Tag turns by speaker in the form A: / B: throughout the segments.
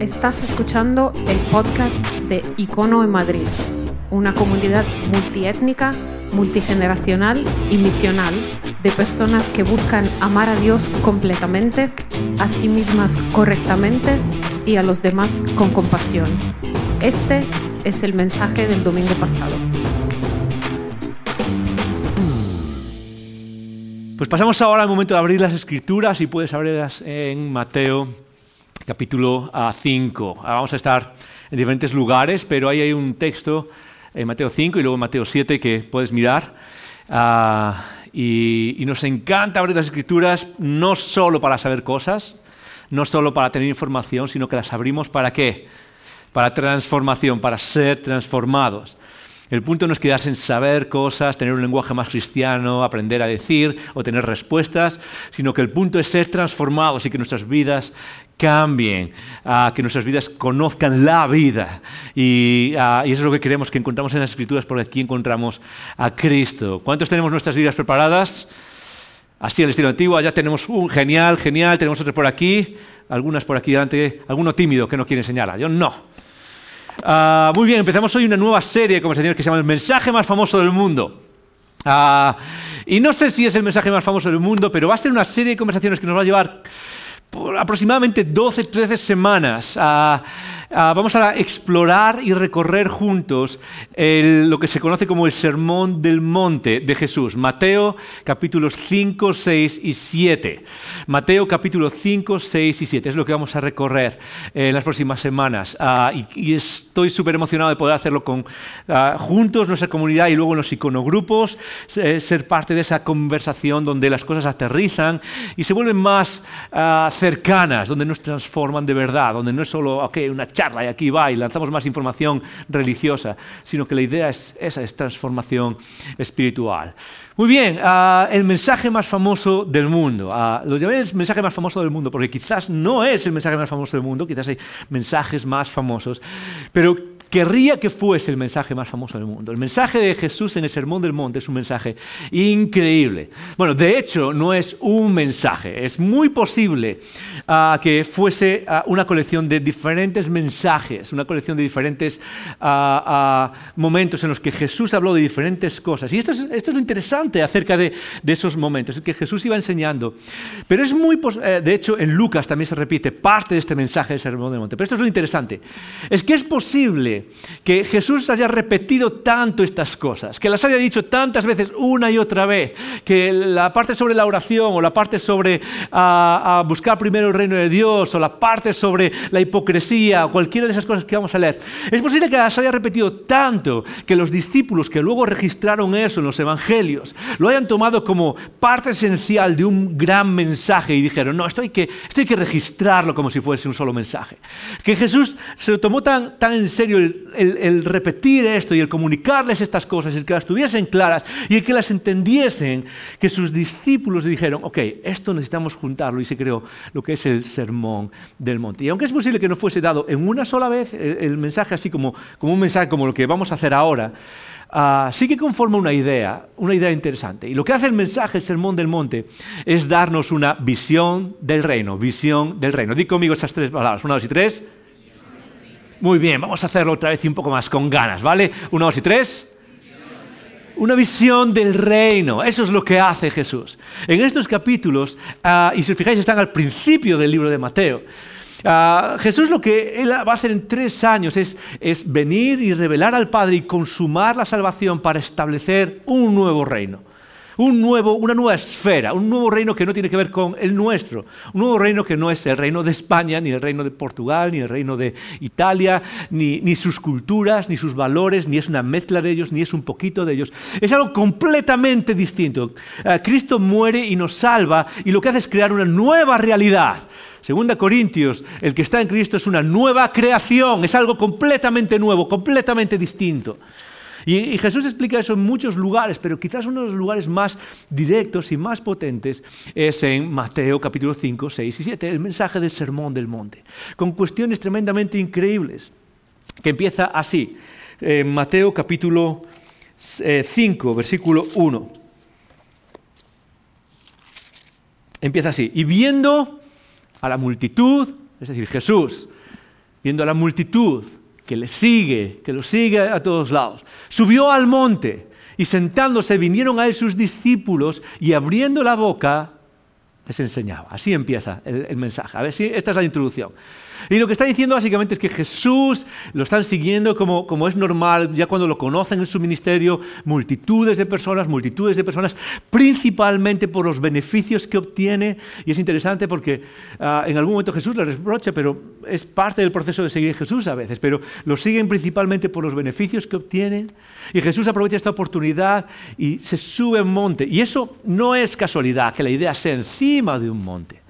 A: Estás escuchando el podcast de Icono en Madrid, una comunidad multiétnica, multigeneracional y misional de personas que buscan amar a Dios completamente, a sí mismas correctamente y a los demás con compasión. Este es el mensaje del domingo pasado.
B: Pues pasamos ahora al momento de abrir las escrituras y puedes abrirlas en Mateo capítulo 5. Ah, vamos a estar en diferentes lugares, pero ahí hay un texto en Mateo 5 y luego en Mateo 7 que puedes mirar. Ah, y, y nos encanta abrir las escrituras no solo para saber cosas, no solo para tener información, sino que las abrimos para qué? Para transformación, para ser transformados. El punto no es quedarse en saber cosas, tener un lenguaje más cristiano, aprender a decir o tener respuestas, sino que el punto es ser transformados y que nuestras vidas cambien, que nuestras vidas conozcan la vida. Y, eso es lo que queremos que encontramos en las Escrituras, porque aquí encontramos a Cristo. ¿Cuántos tenemos nuestras vidas preparadas? Así el estilo antiguo, ya tenemos un genial, genial, tenemos otros por aquí, algunas por aquí delante, alguno tímido que no quiere enseñarla, yo no. Uh, muy bien, empezamos hoy una nueva serie de conversaciones que se llama El mensaje más famoso del mundo. Uh, y no sé si es el mensaje más famoso del mundo, pero va a ser una serie de conversaciones que nos va a llevar por aproximadamente 12, 13 semanas. Uh, Ah, vamos a explorar y recorrer juntos lo que se conoce como el Sermón del Monte de Jesús. Mateo capítulos 5, 6 y 7. Mateo capítulos 5, 6 y 7 es lo que vamos a recorrer en las próximas semanas. Ah, y, estoy súper emocionado de poder hacerlo con, uh, juntos, nuestra comunidad y luego en los iconogrupos, eh, ser parte de esa conversación donde las cosas aterrizan y se vuelven más cercanas, donde nos transforman de verdad, donde no es solo okay, una charla y aquí va y lanzamos más información religiosa, sino que la idea es esa, es transformación espiritual. Muy bien, uh, el mensaje más famoso del mundo. Uh, lo llamé el mensaje más famoso del mundo porque quizás no es el mensaje más famoso del mundo, quizás hay mensajes más famosos, pero querría que fuese el mensaje más famoso del mundo. El mensaje de Jesús en el Sermón del Monte es un mensaje increíble. Bueno, de hecho, no es un mensaje. Es muy posible uh, que fuese uh, una colección de diferentes mensajes, una colección de diferentes uh, momentos en los que Jesús habló de diferentes cosas. Y esto es, esto es lo interesante acerca de, de, esos momentos, que Jesús iba enseñando. Pero es muy, eh, de hecho, en Lucas también se repite parte de este mensaje del Sermón del Monte. Pero esto es lo interesante. Es que es posible que Jesús haya repetido tanto estas cosas, que las haya dicho tantas veces una y otra vez, que la parte sobre la oración o la parte sobre a, buscar primero el reino de Dios o la parte sobre la hipocresía cualquiera de esas cosas que vamos a leer, es posible que las haya repetido tanto que los discípulos que luego registraron eso en los evangelios lo hayan tomado como parte esencial de un gran mensaje y dijeron, no, esto hay que, esto hay que registrarlo como si fuese un solo mensaje. Que Jesús se lo tomó tan, tan en serio repetir esto y el comunicarles estas cosas, el que las tuviesen claras y el que las entendiesen, que sus discípulos dijeron, ok, esto necesitamos juntarlo y se creó lo que es el sermón del monte. Y aunque es posible que no fuese dado en una sola vez el, mensaje así como, como un mensaje como lo que vamos a hacer ahora, Uh, sí que conforma una idea, una idea interesante. Y lo que hace el mensaje, el sermón del monte, es darnos una visión del reino, visión del reino. Di conmigo esas tres palabras, una, dos y tres. Muy bien, vamos a hacerlo otra vez y un poco más con ganas, ¿vale? Una, dos y tres. Una visión del reino, eso es lo que hace Jesús. En estos capítulos, uh, y si os fijáis, están al principio del libro de Mateo. Uh, Jesús lo que él va a hacer en tres años es venir y revelar al Padre y consumar la salvación para establecer un nuevo reino un nuevo, una nueva esfera, un nuevo reino que no tiene que ver con el nuestro, un nuevo reino que no es el reino de España, ni el reino de Portugal, ni el reino de Italia, ni, sus culturas, ni sus valores, ni es una mezcla de ellos, ni es un poquito de ellos. Es algo completamente distinto. Uh, Cristo muere y nos salva y lo que hace es crear una nueva realidad. Segunda Corintios, el que está en Cristo es una nueva creación, es algo completamente nuevo, completamente distinto. Y, Jesús explica eso en muchos lugares, pero quizás uno de los lugares más directos y más potentes es en Mateo capítulo 5, 6 y 7, el mensaje del Sermón del Monte, con cuestiones tremendamente increíbles, que empieza así, en Mateo capítulo 5, eh, versículo 1. Empieza así, y viendo a la multitud, es decir, Jesús, viendo a la multitud que le sigue, que lo sigue a todos lados, subió al monte y sentándose vinieron a él sus discípulos y abriendo la boca les enseñaba. Así empieza el, mensaje. A ver si esta es la introducción. Y lo que está diciendo básicamente es que Jesús lo están siguiendo como, como, es normal, ya cuando lo conocen en su ministerio, multitudes de personas, multitudes de personas, principalmente por los beneficios que obtiene. Y es interesante porque ah, en algún momento Jesús le reprocha, pero es parte del proceso de seguir a Jesús a veces, pero lo siguen principalmente por los beneficios que obtienen. Y Jesús aprovecha esta oportunidad y se sube a un monte. Y eso no es casualidad, que la idea sea encima de un monte.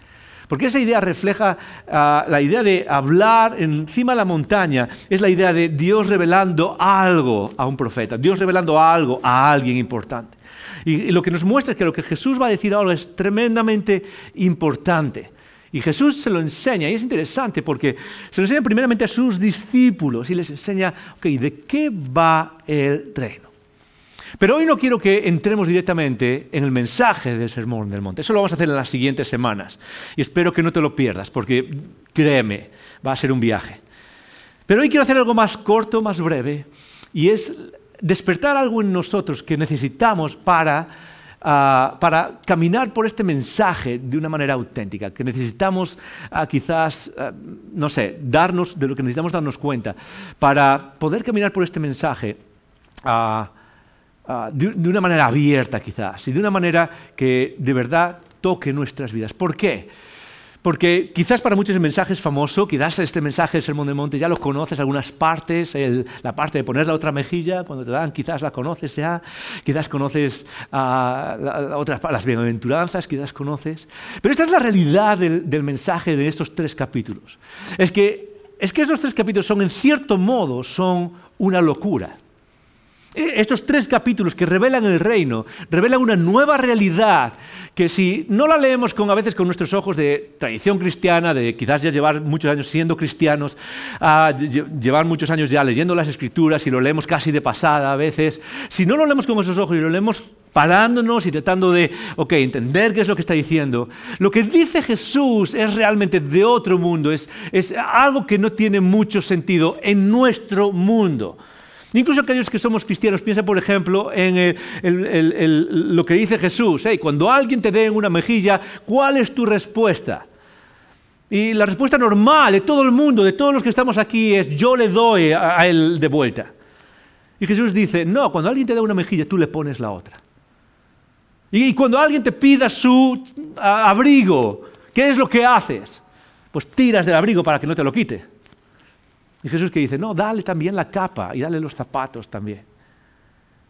B: Porque esa idea refleja ah, la idea de hablar encima de la montaña, es la idea de Dios revelando algo a un profeta, Dios revelando algo a alguien importante. Y, lo que nos muestra es que lo que Jesús va a decir ahora es tremendamente importante. Y Jesús se lo enseña, y es interesante porque se lo enseña primeramente a sus discípulos y les enseña, ok, ¿de qué va el reino? Pero hoy no quiero que entremos directamente en el mensaje del Sermón del Monte. Eso lo vamos a hacer en las siguientes semanas. Y espero que no te lo pierdas, porque créeme, va a ser un viaje. Pero hoy quiero hacer algo más corto, más breve, y es despertar algo en nosotros que necesitamos para, ah, para caminar por este mensaje de una manera auténtica, que necesitamos ah, quizás, ah, no sé, darnos de lo que necesitamos darnos cuenta, para poder caminar por este mensaje. Ah, de, una manera abierta quizás y de una manera que de verdad toque nuestras vidas. ¿Por qué? Porque quizás para muchos el mensaje es famoso, quizás este mensaje del Sermón de Monte ya lo conoces, algunas partes, la parte de poner la otra mejilla, cuando te dan, quizás la conoces ya, quizás conoces uh, otras, las bienaventuranzas, quizás conoces. Pero esta es la realidad del, del mensaje de estos tres capítulos. Es que, es que estos tres capítulos son, en cierto modo, son una locura. Estos tres capítulos que revelan el reino, revelan una nueva realidad que si no la leemos con, a veces con nuestros ojos de tradición cristiana, de quizás ya llevar muchos años siendo cristianos, llevar muchos años ya leyendo las escrituras y lo leemos casi de pasada a veces, si no lo leemos con esos ojos y lo leemos parándonos y tratando de, ok, entender qué es lo que está diciendo, lo que dice Jesús es realmente de otro mundo, es, es algo que no tiene mucho sentido en nuestro mundo. Incluso aquellos que somos cristianos, piensa por ejemplo en lo que dice Jesús. cuando alguien te dé en una mejilla, ¿cuál es tu respuesta? Y la respuesta normal de todo el mundo, de todos los que estamos aquí, es yo le doy a, él de vuelta. Y Jesús dice, no, cuando alguien te da una mejilla, tú le pones la otra. Y cuando alguien te pida su abrigo, ¿qué es lo que haces? Pues tiras del abrigo para que no te lo quite. Y Jesús que dice, no, dale también la capa y dale los zapatos también.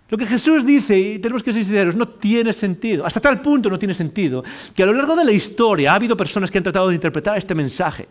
B: Lo que Jesús dice, y tenemos que ser sinceros, no tiene sentido. Hasta tal punto no tiene sentido que a lo largo de la historia ha habido personas que han tratado de interpretar este mensaje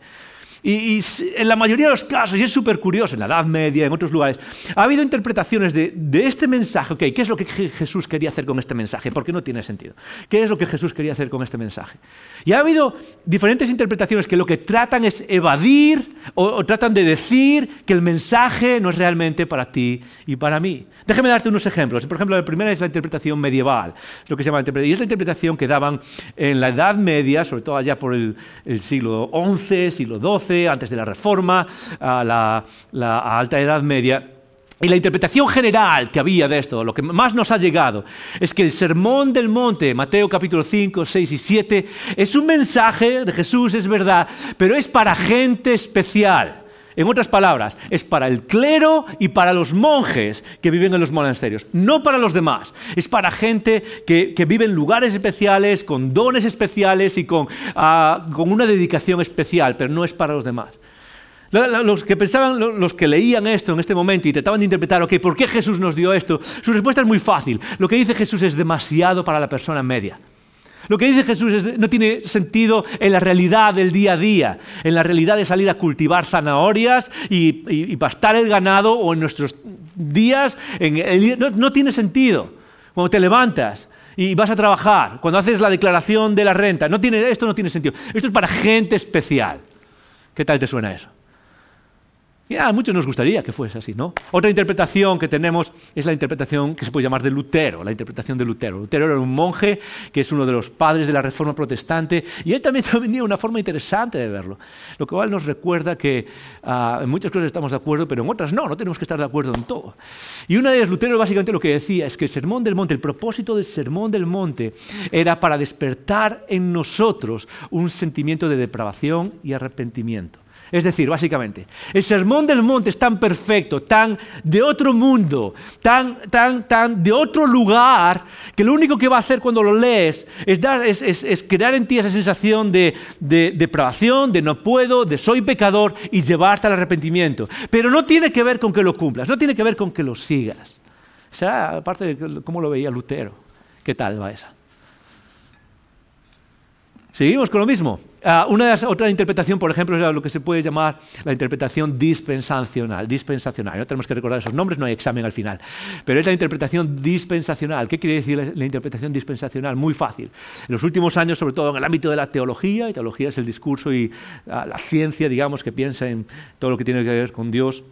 B: y, en la mayoría de los casos, y es súper curioso, en la Edad Media, en otros lugares, ha habido interpretaciones de, este mensaje. ¿Qué es lo que Jesús quería hacer con este mensaje? Porque no tiene sentido. ¿Qué es lo que Jesús quería hacer con este mensaje? Y ha habido diferentes interpretaciones que lo que tratan es evadir o, tratan de decir que el mensaje no es realmente para ti y para mí. Déjeme darte unos ejemplos. Por ejemplo, la primera es la interpretación medieval, lo que se llama interpretación. Y es la interpretación que daban en la Edad Media, sobre todo allá por el, el siglo XI, siglo XII antes de la Reforma, a la, Alta Edad Media. Y la interpretación general que había de esto, lo que más nos ha llegado, es que el Sermón del Monte, Mateo capítulo 5, 6 y 7, es un mensaje de Jesús, es verdad, pero es para gente especial. En otras palabras, es para el clero y para los monjes que viven en los monasterios, no para los demás. Es para gente que, vive en lugares especiales, con dones especiales y ah, con, una dedicación especial, pero no es para los demás. Los que pensaban, los que leían esto en este momento y trataban de interpretar, ok, ¿por qué Jesús nos dio esto? Su respuesta es muy fácil. Lo que dice Jesús es demasiado para la persona media. Lo que dice Jesús no tiene sentido en la realidad del día a día, en la realidad de salir a cultivar zanahorias y, pastar el ganado o en nuestros días. no, tiene sentido. Cuando te levantas y vas a trabajar, cuando haces la declaración de la renta, no tiene, esto no tiene sentido. Esto es para gente especial. ¿Qué tal te suena eso? Y a muchos nos gustaría que fuese así, ¿no? Otra interpretación que tenemos es la interpretación que se puede llamar de Lutero, la interpretación de Lutero. Lutero era un monje que es uno de los padres de la Reforma Protestante y él también tenía una forma interesante de verlo, lo cual nos recuerda que ah, en muchas cosas estamos de acuerdo, pero en otras no, no tenemos que estar de acuerdo en todo. Y una de ellas, Lutero básicamente lo que decía es que el Sermón del Monte, el propósito del Sermón del Monte era para despertar en nosotros un sentimiento de depravación y arrepentimiento. Es decir, básicamente, el sermón del monte es tan perfecto, tan de otro mundo, tan, tan, tan de otro lugar, que lo único que va a hacer cuando lo lees es, crear en ti esa sensación de, de, depravación, de no puedo, de soy pecador y llevarte al arrepentimiento. Pero no tiene que ver con que lo cumplas, no tiene que ver con que lo sigas. O sea, aparte de cómo lo veía Lutero. ¿Qué tal va esa? Seguimos con lo mismo. Ah, una otra interpretación, por ejemplo, es lo que se puede llamar la interpretación dispensacional. dispensacional. Tenemos que recordar esos nombres, no hay examen al final. Pero es la interpretación dispensacional. ¿Qué quiere decir la, interpretación dispensacional? Muy fácil. En los últimos años, sobre todo en el ámbito de la teología, y teología es el discurso y ah, la ciencia, digamos, que piensa en todo lo que tiene que ver con Dios.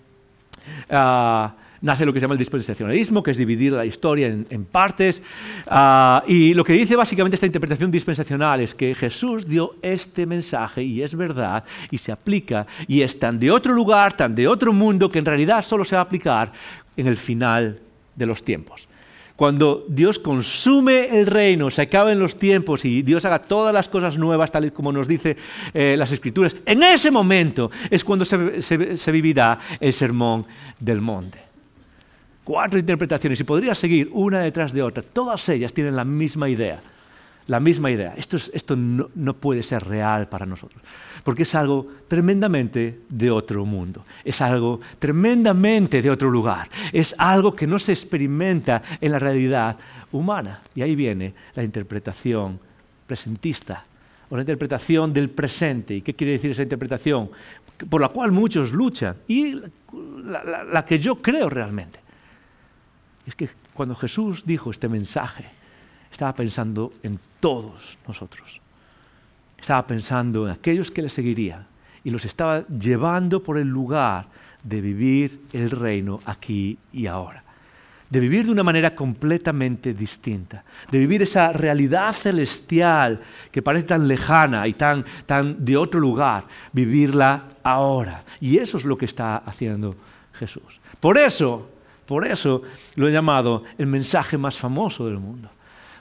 B: Ah, nace lo que se llama el dispensacionalismo, que es dividir la historia en, partes. Ah, y lo que dice básicamente esta interpretación dispensacional es que Jesús dio este mensaje y es verdad y se aplica y es tan de otro lugar, tan de otro mundo, que en realidad solo se va a aplicar en el final de los tiempos. Cuando Dios consume el reino, se acaben los tiempos y Dios haga todas las cosas nuevas, tal y como nos dice eh, las Escrituras, en ese momento es cuando se vivirá el sermón del monte cuatro interpretaciones y podría seguir una detrás de otra. Todas ellas tienen la misma idea. La misma idea. Esto, esto no, no, puede ser real para nosotros, porque es algo tremendamente de otro mundo, es algo tremendamente de otro lugar, es algo que no se experimenta en la realidad humana. Y ahí viene la interpretación presentista, o la interpretación del presente. ¿Y qué quiere decir esa interpretación? Por la cual muchos luchan y la que yo creo realmente es que cuando Jesús dijo este mensaje, estaba pensando en todos nosotros. Estaba pensando en aquellos que le seguirían y los estaba llevando por el lugar de vivir el reino aquí y ahora. De vivir de una manera completamente distinta. De vivir esa realidad celestial que parece tan lejana y tan, tan de otro lugar. Vivirla ahora. Y eso es lo que está haciendo Jesús. Por eso por eso lo he llamado el mensaje más famoso del mundo.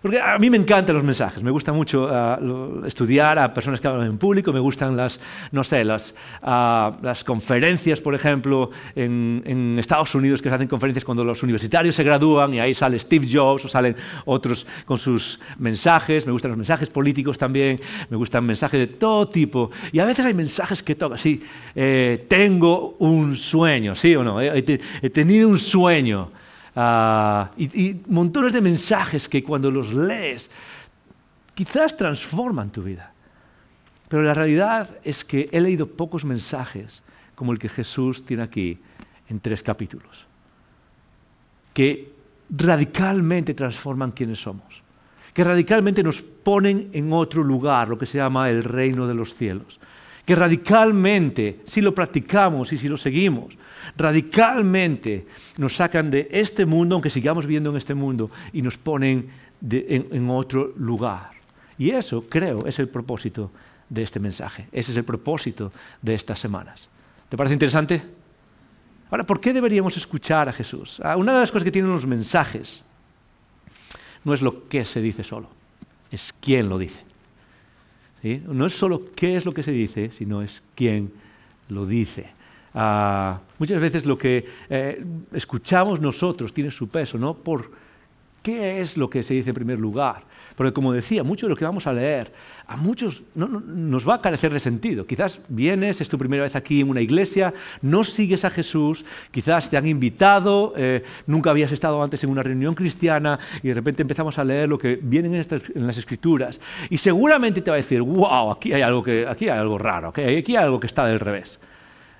B: Porque a mí me encantan los mensajes, me gusta mucho ah, estudiar a personas que hablan en público, me gustan las, no sé, las, ah, las conferencias, por ejemplo, en, en, Estados Unidos que se hacen conferencias cuando los universitarios se gradúan y ahí sale Steve Jobs o salen otros con sus mensajes, me gustan los mensajes políticos también, me gustan mensajes de todo tipo. Y a veces hay mensajes que tocan, sí, eh, tengo un sueño, sí o no, he tenido un sueño. Ah, y, montones de mensajes que cuando los lees quizás transforman tu vida. Pero la realidad es que he leído pocos mensajes como el que Jesús tiene aquí en tres capítulos, que radicalmente transforman quienes somos, que radicalmente nos ponen en otro lugar, lo que se llama el reino de los cielos, que radicalmente, si lo practicamos y si lo seguimos, radicalmente nos sacan de este mundo, aunque sigamos viviendo en este mundo, y nos ponen en, otro lugar. Y eso, creo, es el propósito de este mensaje. Ese es el propósito de estas semanas. ¿Te parece interesante? Ahora, ¿por qué deberíamos escuchar a Jesús? Ah, una de las cosas que tienen los mensajes no es lo que se dice solo, es quién lo dice. No es solo qué es lo que se dice, sino es quién lo dice. Ah, muchas veces lo que eh, escuchamos nosotros tiene su peso, ¿no? Por qué es lo que se dice en primer lugar. Porque como decía, mucho de lo que vamos a leer, a muchos no, nos va a carecer de sentido. Quizás vienes, es tu primera vez aquí en una iglesia, no sigues a Jesús, quizás te han invitado, eh, nunca habías estado antes en una reunión cristiana y de repente empezamos a leer lo que viene en, las escrituras. Y seguramente te va a decir, wow, aquí hay algo, que, aquí hay algo raro, aquí hay algo que está del revés.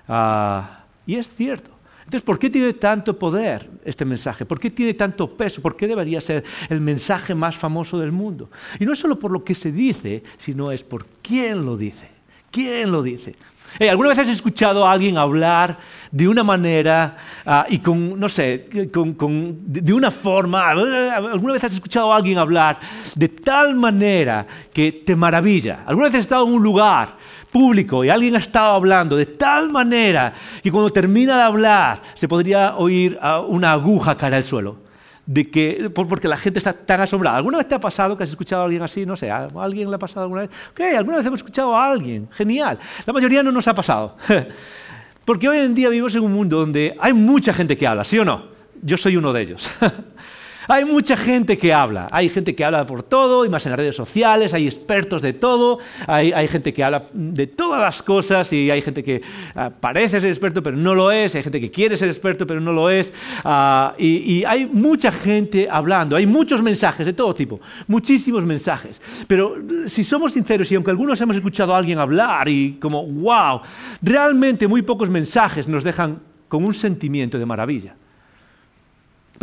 B: Ah, y es cierto. Entonces, ¿por qué tiene tanto poder este mensaje? ¿Por qué tiene tanto peso? ¿Por qué debería ser el mensaje más famoso del mundo? Y no es solo por lo que se dice, sino es por quién lo dice. ¿Quién lo dice? ¿Alguna vez has escuchado a alguien hablar de una manera ah, y con, no sé, de una forma? ¿Alguna vez has escuchado a alguien hablar de tal manera que te maravilla? ¿Alguna vez has estado en un lugar público y alguien ha estado hablando de tal manera que cuando termina de hablar se podría oír una aguja caer al suelo? de que, porque la gente está tan asombrada. ¿Alguna vez te ha pasado que has escuchado a alguien así? No sé, ¿a alguien le ha pasado alguna vez? Ok, alguna vez hemos escuchado a alguien, genial. La mayoría no nos ha pasado. Porque hoy en día vivimos en un mundo donde hay mucha gente que habla, ¿sí o no? Yo soy uno de ellos. Hay mucha gente que habla, hay gente que habla por todo, y más en las redes sociales, hay expertos de todo, hay, gente que habla de todas las cosas y hay gente que ah, parece ser experto pero no lo es, hay gente que quiere ser experto pero no lo es, ah, y, y, hay mucha gente hablando, hay muchos mensajes de todo tipo, muchísimos mensajes, pero si somos sinceros y aunque algunos hemos escuchado a alguien hablar y como, wow, realmente muy pocos mensajes nos dejan con un sentimiento de maravilla.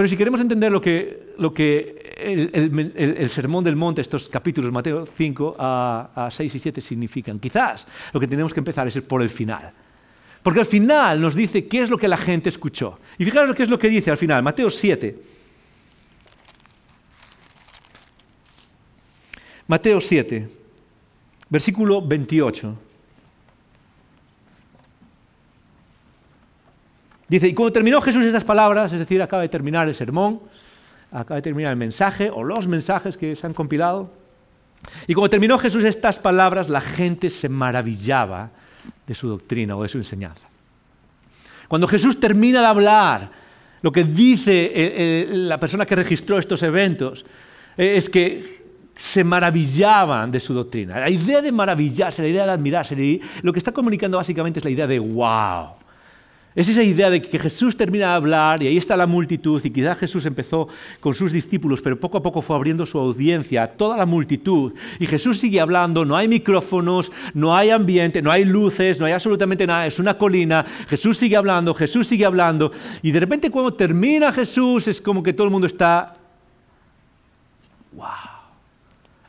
B: Pero si queremos entender lo que, lo que el, Sermón del Monte, estos capítulos, Mateo 5 a, 6 y 7, significan, quizás lo que tenemos que empezar es por el final. Porque al final nos dice qué es lo que la gente escuchó. Y fijaros que es lo que dice al final, Mateo 7. Mateo 7, versículo 28. Dice, y cuando terminó Jesús estas palabras, es decir, acaba de terminar el sermón, acaba de terminar el mensaje o los mensajes que se han compilado, y cuando terminó Jesús estas palabras, la gente se maravillaba de su doctrina o de su enseñanza. Cuando Jesús termina de hablar, lo que dice eh, eh, la persona que registró estos eventos eh, es que se maravillaban de su doctrina. La idea de maravillarse, la idea de admirarse, lo que está comunicando básicamente es la idea de wow. Es esa idea de que Jesús termina de hablar y ahí está la multitud y quizás Jesús empezó con sus discípulos, pero poco a poco fue abriendo su audiencia a toda la multitud y Jesús sigue hablando, no hay micrófonos, no hay ambiente, no hay luces, no hay absolutamente nada, es una colina, Jesús sigue hablando, Jesús sigue hablando y de repente cuando termina Jesús es como que todo el mundo está, wow,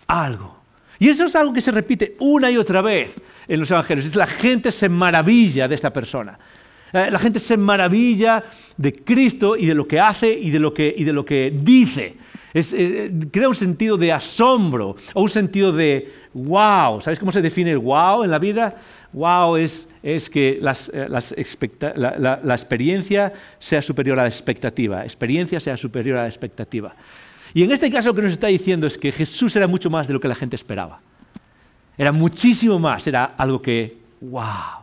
B: algo. Y eso es algo que se repite una y otra vez en los evangelios, es la gente se maravilla de esta persona. Eh, la gente se maravilla de Cristo y de lo que hace y de lo que, y de lo que dice. crea un sentido de asombro o un sentido de wow. ¿Sabéis cómo se define el wow en la vida? Wow es, es que eh, la, la, experiencia sea superior a la expectativa. Experiencia sea superior a la expectativa. Y en este caso lo que nos está diciendo es que Jesús era mucho más de lo que la gente esperaba. Era muchísimo más, era algo que, wow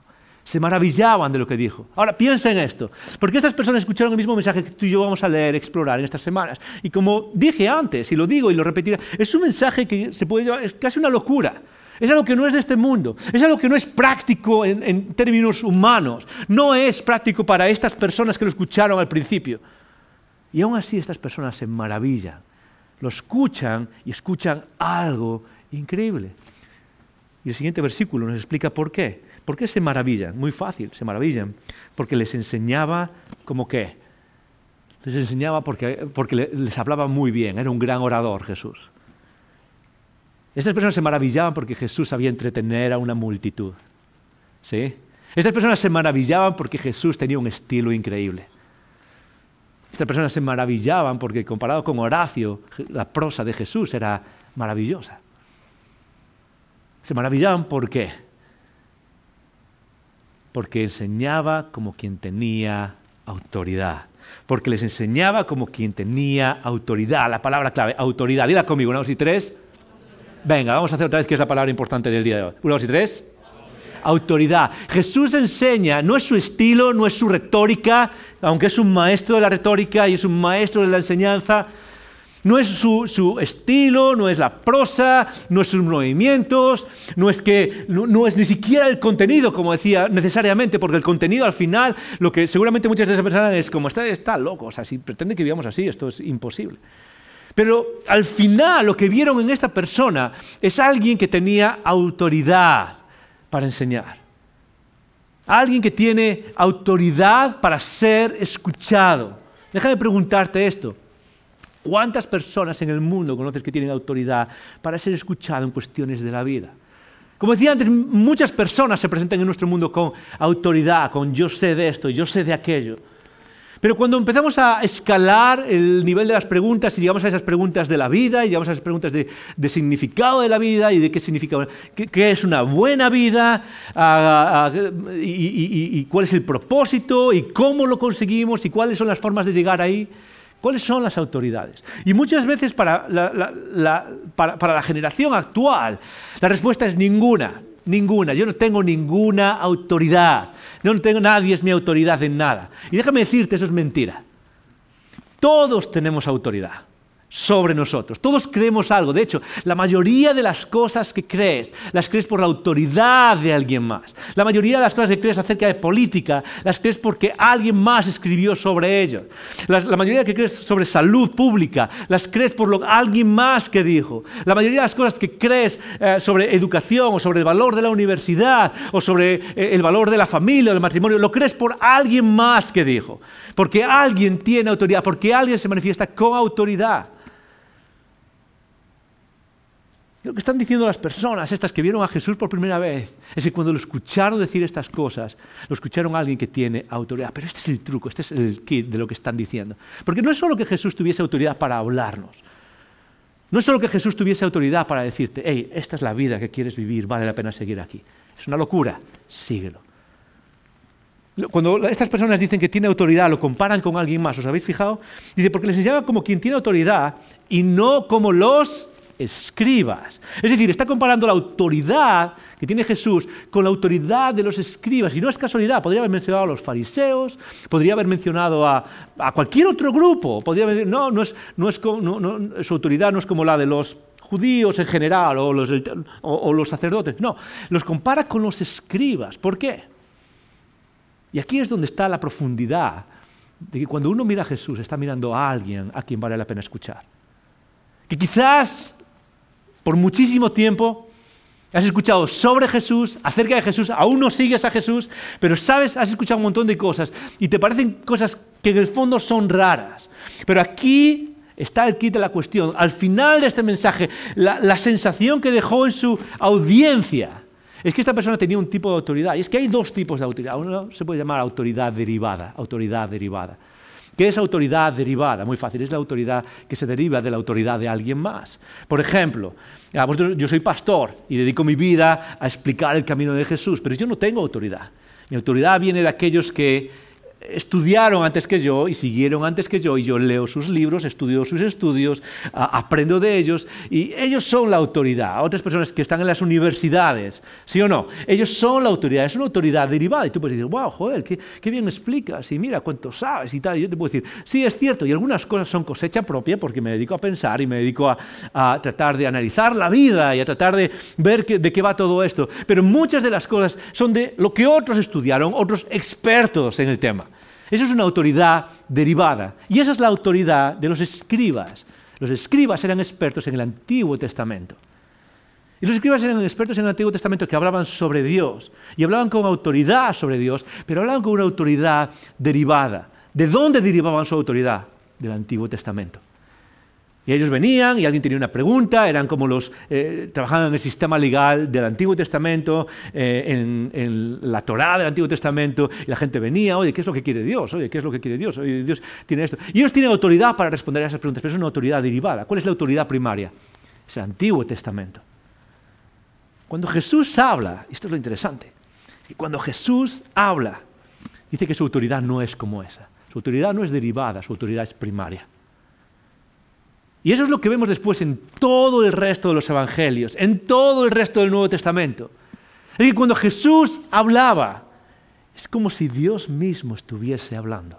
B: se maravillaban de lo que dijo. Ahora, piensa en esto, porque estas personas escucharon el mismo mensaje que tú y yo vamos a leer, explorar en estas semanas. Y como dije antes, y lo digo y lo repetiré, es un mensaje que se puede llevar, es casi una locura. Es algo que no es de este mundo, es algo que no es práctico en, en términos humanos, no es práctico para estas personas que lo escucharon al principio. Y aún así estas personas se maravillan, lo escuchan y escuchan algo increíble. Y el siguiente versículo nos explica por qué. ¿Por qué se maravillan? Muy fácil, se maravillan. Porque les enseñaba como qué. Les enseñaba porque, porque les hablaba muy bien, era un gran orador Jesús. Estas personas se maravillaban porque Jesús sabía entretener a una multitud. ¿Sí? Estas personas se maravillaban porque Jesús tenía un estilo increíble. Estas personas se maravillaban porque comparado con Horacio, la prosa de Jesús era maravillosa. Se maravillaban por qué? Porque enseñaba como quien tenía autoridad. Porque les enseñaba como quien tenía autoridad. La palabra clave, autoridad. Dila conmigo, una, dos y tres. Venga, vamos a hacer otra vez que es la palabra importante del día de hoy. Una, dos y tres. Autoridad. Jesús enseña, no es su estilo, no es su retórica, aunque es un maestro de la retórica y es un maestro de la enseñanza, no es su, estilo, no es la prosa, no es sus movimientos, no es, que, no, es ni siquiera el contenido, como decía, necesariamente, porque el contenido al final, lo que seguramente muchas de esas personas es como, está, está loco, o sea, si pretende que vivamos así, esto es imposible. Pero al final lo que vieron en esta persona es alguien que tenía autoridad para enseñar. Alguien que tiene autoridad para ser escuchado. Déjame preguntarte esto. ¿Cuántas personas en el mundo conoces que tienen autoridad para ser escuchado en cuestiones de la vida? Como decía antes, muchas personas se presentan en nuestro mundo con autoridad, con yo sé de esto, yo sé de aquello. Pero cuando empezamos a escalar el nivel de las preguntas y llegamos a esas preguntas de la vida y llegamos a esas preguntas de, significado de la vida y de qué significa, qué, es una buena vida y, cuál es el propósito y cómo lo conseguimos y cuáles son las formas de llegar ahí, ¿Cuáles son las autoridades? Y muchas veces para la, generación actual la respuesta es ninguna, ninguna. Yo no tengo ninguna autoridad. No tengo, nadie es mi autoridad en nada. Y déjame decirte, eso es mentira. Todos tenemos autoridad sobre nosotros. Todos creemos algo. De hecho, la mayoría de las cosas que crees, las crees por la autoridad de alguien más. La mayoría de las cosas que crees acerca de política, las crees porque alguien más escribió sobre ello. La, mayoría que crees sobre salud pública, las crees por lo alguien más que dijo. La mayoría de las cosas que crees eh, sobre educación o sobre el valor de la universidad o sobre eh, el valor de la familia o del matrimonio, lo crees por alguien más que dijo. Porque alguien tiene autoridad, porque alguien se manifiesta con autoridad. Lo que están diciendo las personas, estas que vieron a Jesús por primera vez, es que cuando lo escucharon decir estas cosas, lo escucharon a alguien que tiene autoridad. Pero este es el truco, este es el kit de lo que están diciendo. Porque no es solo que Jesús tuviese autoridad para hablarnos. No es solo que Jesús tuviese autoridad para decirte, hey, esta es la vida que quieres vivir, vale la pena seguir aquí. Es una locura, síguelo. Cuando estas personas dicen que tiene autoridad, lo comparan con alguien más, ¿os habéis fijado? Dice, porque les enseñaba como quien tiene autoridad y no como los escribas. Es decir, está comparando la autoridad que tiene Jesús con la autoridad de los escribas. Y no es casualidad, podría haber mencionado a los fariseos, podría haber mencionado a, cualquier otro grupo. Podría haber, no, no es, no es, su autoridad no es como la de los judíos en general o los, o los sacerdotes. No, los compara con los escribas. ¿Por qué? Y aquí es donde está la profundidad de que cuando uno mira a Jesús está mirando a alguien a quien vale la pena escuchar. Que quizás por muchísimo tiempo, has escuchado sobre Jesús, acerca de Jesús, aún no sigues a Jesús, pero sabes, has escuchado un montón de cosas y te parecen cosas que en el fondo son raras. Pero aquí está el kit de la cuestión. Al final de este mensaje, la, la sensación que dejó en su audiencia es que esta persona tenía un tipo de autoridad. Y es que hay dos tipos de autoridad. Uno se puede llamar autoridad derivada, autoridad derivada. ¿Qué es autoridad derivada? Muy fácil, es la autoridad que se deriva de la autoridad de alguien más. Por ejemplo, yo soy pastor y dedico mi vida a explicar el camino de Jesús, pero yo no tengo autoridad. Mi autoridad viene de aquellos que estudiaron antes que yo y siguieron antes que yo y yo leo sus libros, estudio sus estudios, aprendo de ellos y ellos son la autoridad. Otras personas que están en las universidades, ¿sí o no? Ellos son la autoridad, es una autoridad derivada y tú puedes decir, wow, joder, qué, bien explicas y mira cuánto sabes y tal. Y yo te puedo decir, sí, es cierto y algunas cosas son cosecha propia porque me dedico a pensar y me dedico a, tratar de analizar la vida y a tratar de ver de qué va todo esto. Pero muchas de las cosas son de lo que otros estudiaron, otros expertos en el tema. Esa es una autoridad derivada. Y esa es la autoridad de los escribas. Los escribas eran expertos en el Antiguo Testamento. Y los escribas eran expertos en el Antiguo Testamento que hablaban sobre Dios. Y hablaban con autoridad sobre Dios, pero hablaban con una autoridad derivada. ¿De dónde derivaban su autoridad? Del Antiguo Testamento. Y ellos venían y alguien tenía una pregunta, eran como los, eh, trabajaban en el sistema legal del Antiguo Testamento, eh, en, la Torá del Antiguo Testamento, y la gente venía, oye, ¿qué es lo que quiere Dios? Oye, ¿qué es lo que quiere Dios? Oye, Dios tiene esto. Y ellos tienen autoridad para responder a esas preguntas, pero es una autoridad derivada. ¿Cuál es la autoridad primaria? Es el Antiguo Testamento. Cuando Jesús habla, esto es lo interesante, cuando Jesús habla, dice que su autoridad no es como esa. Su autoridad no es derivada, su autoridad es primaria. Y eso es lo que vemos después en todo el resto de los evangelios, en todo el resto del Nuevo Testamento. Es que cuando Jesús hablaba, es como si Dios mismo estuviese hablando.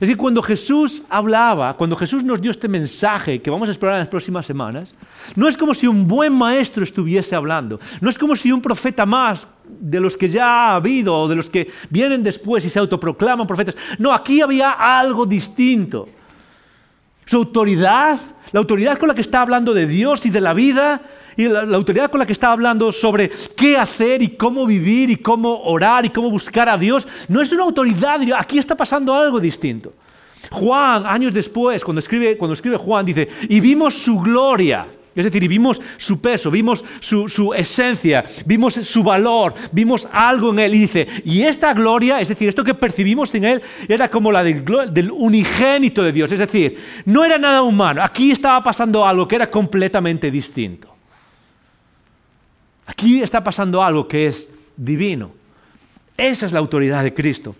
B: Es que cuando Jesús hablaba, cuando Jesús nos dio este mensaje que vamos a explorar en las próximas semanas, no es como si un buen maestro estuviese hablando, no es como si un profeta más de los que ya ha habido o de los que vienen después y se autoproclaman profetas. No, aquí había algo distinto. Su autoridad, la autoridad con la que está hablando de Dios y de la vida, y la, autoridad con la que está hablando sobre qué hacer y cómo vivir y cómo orar y cómo buscar a Dios, no es una autoridad, aquí está pasando algo distinto. Juan, años después, cuando escribe, cuando escribe Juan, dice, y vimos su gloria. Es decir, vimos su peso, vimos su, esencia, vimos su valor, vimos algo en Él. Y dice, y esta gloria, es decir, esto que percibimos en Él, era como la del, del unigénito de Dios. Es decir, no era nada humano. Aquí estaba pasando algo que era completamente distinto. Aquí está pasando algo que es divino. Esa es la autoridad de Cristo.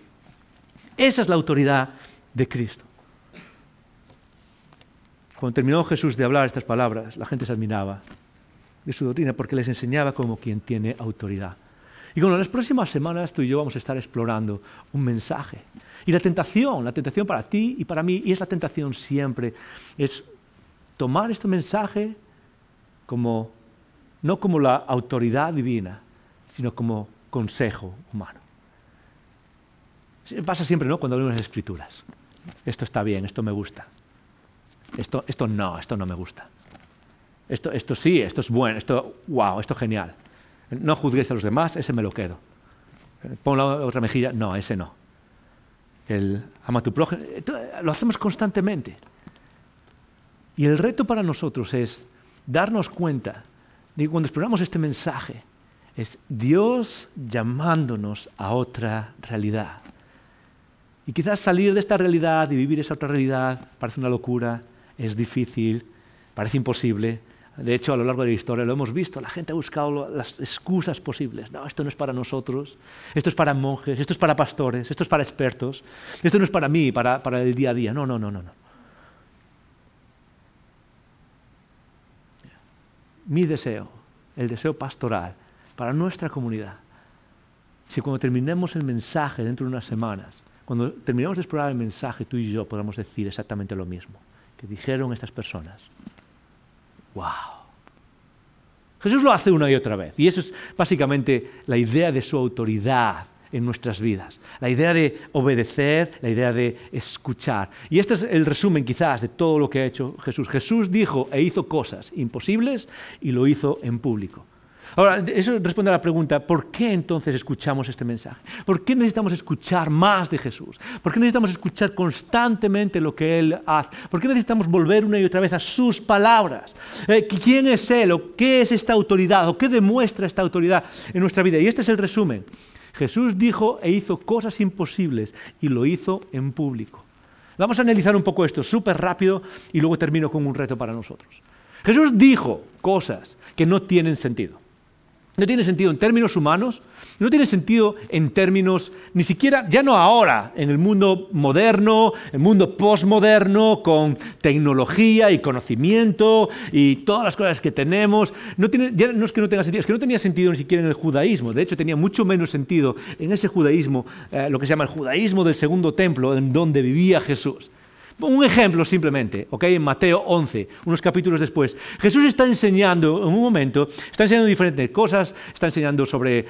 B: Esa es la autoridad de Cristo. Cuando terminó Jesús de hablar estas palabras, la gente se admiraba de su doctrina porque les enseñaba como quien tiene autoridad. Y con las próximas semanas tú y yo vamos a estar explorando un mensaje. Y la tentación, la tentación para ti y para mí, y es la tentación siempre, es tomar este mensaje como, no como la autoridad divina, sino como consejo humano. Pasa siempre, ¿no? Cuando leemos las escrituras. Esto está bien, esto me gusta. Esto, esto no, esto no me gusta. Esto, esto sí, esto es bueno, esto, wow, esto es genial. No juzgues a los demás, ese me lo quedo. Pon la otra mejilla, no, ese no. El ama tu prójimo, lo hacemos constantemente. Y el reto para nosotros es darnos cuenta de que cuando exploramos este mensaje, es Dios llamándonos a otra realidad. Y quizás salir de esta realidad y vivir esa otra realidad parece una locura, es difícil, parece imposible. De hecho, a lo largo de la historia lo hemos visto, la gente ha buscado las excusas posibles. No, esto no es para nosotros, esto es para monjes, esto es para pastores, esto es para expertos, esto no es para mí, para, el día a día. No, no, no, no, no. Mi deseo, el deseo pastoral para nuestra comunidad, si cuando terminemos el mensaje dentro de unas semanas, cuando terminemos de explorar el mensaje, tú y yo podamos decir exactamente lo mismo dijeron estas personas. ¡Wow! Jesús lo hace una y otra vez. Y eso es básicamente la idea de su autoridad en nuestras vidas. La idea de obedecer, la idea de escuchar. Y este es el resumen quizás de todo lo que ha hecho Jesús. Jesús dijo e hizo cosas imposibles y lo hizo en público. Ahora, eso responde a la pregunta, ¿por qué entonces escuchamos este mensaje? ¿Por qué necesitamos escuchar más de Jesús? ¿Por qué necesitamos escuchar constantemente lo que Él hace? ¿Por qué necesitamos volver una y otra vez a sus palabras? Eh, ¿Quién es Él? ¿O qué es esta autoridad? ¿O qué demuestra esta autoridad en nuestra vida? Y este es el resumen. Jesús dijo e hizo cosas imposibles y lo hizo en público. Vamos a analizar un poco esto súper rápido y luego termino con un reto para nosotros. Jesús dijo cosas que no tienen sentido. No tiene sentido en términos humanos, no tiene sentido en términos, ni siquiera, ya no ahora, en el mundo moderno, el mundo postmoderno, con tecnología y conocimiento y todas las cosas que tenemos. No, tiene, ya es que no tenga sentido, es que no tenía sentido ni siquiera en el judaísmo. De hecho, tenía mucho menos sentido en ese judaísmo, eh, lo que se llama el judaísmo del segundo templo, en donde vivía Jesús. Un ejemplo simplemente, ¿ok? En Mateo 11, unos capítulos después. Jesús está enseñando, en un momento, está enseñando diferentes cosas, está enseñando sobre eh,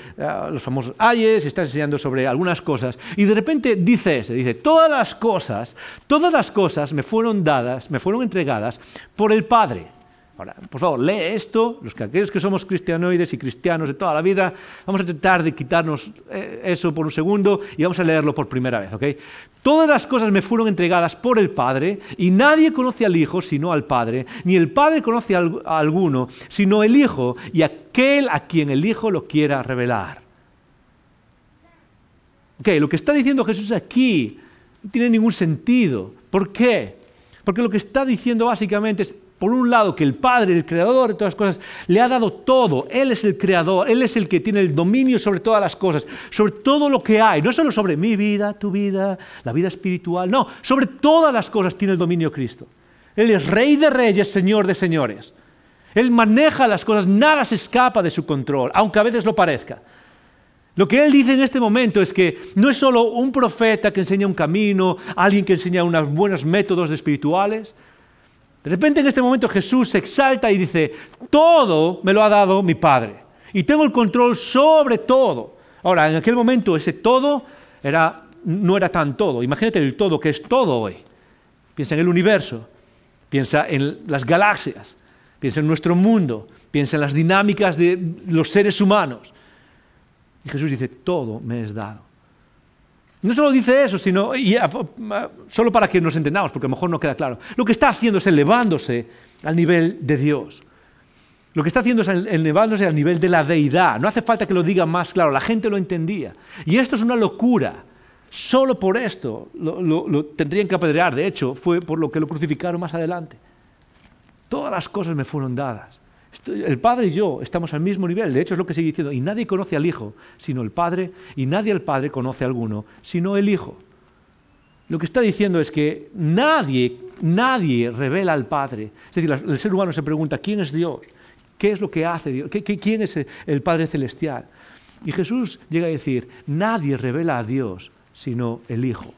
B: los famosos ayes, está enseñando sobre algunas cosas, y de repente dice dice, todas las cosas, todas las cosas me fueron dadas, me fueron entregadas por el Padre. Por favor, lee esto, los que, aquellos que somos cristianoides y cristianos de toda la vida, vamos a tratar de quitarnos eh, eso por un segundo y vamos a leerlo por primera vez, ¿ok? Todas las cosas me fueron entregadas por el Padre y nadie conoce al Hijo sino al Padre, ni el Padre conoce a alguno sino el Hijo y aquel a quien el Hijo lo quiera revelar. Ok, lo que está diciendo Jesús aquí no tiene ningún sentido. ¿Por qué? Porque lo que está diciendo básicamente es por un lado, que el Padre, el Creador de todas las cosas, le ha dado todo. Él es el Creador, Él es el que tiene el dominio sobre todas las cosas, sobre todo lo que hay. No solo sobre mi vida, tu vida, la vida espiritual, no, sobre todas las cosas tiene el dominio Cristo. Él es Rey de Reyes, Señor de Señores. Él maneja las cosas, nada se escapa de su control, aunque a veces lo parezca. Lo que él dice en este momento es que no es solo un profeta que enseña un camino, alguien que enseña unos buenos métodos espirituales, de repente en este momento Jesús se exalta y dice, todo me lo ha dado mi Padre y tengo el control sobre todo. Ahora, en aquel momento ese todo era, no era tan todo. Imagínate el todo que es todo hoy. Piensa en el universo, piensa en las galaxias, piensa en nuestro mundo, piensa en las dinámicas de los seres humanos. Y Jesús dice, todo me es dado. No solo dice eso, sino, solo para que nos entendamos, porque a lo mejor no queda claro. Lo que está haciendo es elevándose al nivel de Dios. Lo que está haciendo es elevándose al nivel de la deidad. No hace falta que lo diga más claro, la gente lo entendía. Y esto es una locura. Solo por esto lo, tendrían que apedrear. De hecho, fue por lo que lo crucificaron más adelante. Todas las cosas me fueron dadas. El Padre y yo estamos al mismo nivel. De hecho, es lo que sigue diciendo. Y nadie conoce al Hijo sino el Padre, y nadie al Padre conoce a alguno sino el Hijo. Lo que está diciendo es que nadie, nadie revela al Padre. Es decir, el ser humano se pregunta, ¿quién es Dios? ¿Qué es lo que hace Dios? quién es el Padre Celestial? Y Jesús llega a decir, nadie revela a Dios sino el Hijo.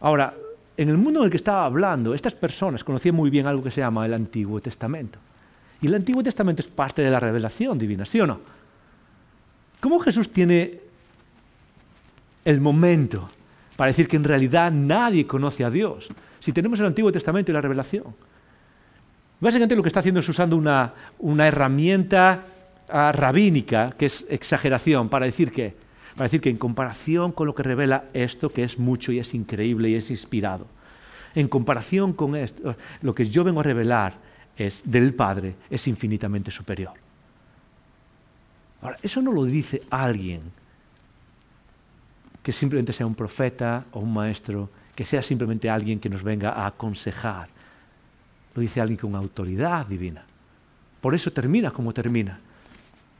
B: Ahora, en el mundo en el que estaba hablando, estas personas conocían muy bien algo que se llama el Antiguo Testamento. Y el Antiguo Testamento es parte de la revelación divina, ¿sí o no? ¿Cómo Jesús tiene el momento para decir que en realidad nadie conoce a Dios? Si tenemos el Antiguo Testamento y la revelación. Básicamente lo que está haciendo es usando una, herramienta ah, rabínica, que es exageración, para decir que, para decir que en comparación con lo que revela esto, que es mucho y es increíble y es inspirado, en comparación con esto, lo que yo vengo a revelar es del Padre es infinitamente superior. Ahora, eso no lo dice alguien que simplemente sea un profeta o un maestro, que sea simplemente alguien que nos venga a aconsejar lo dice alguien con autoridad divina. Por eso termina como termina.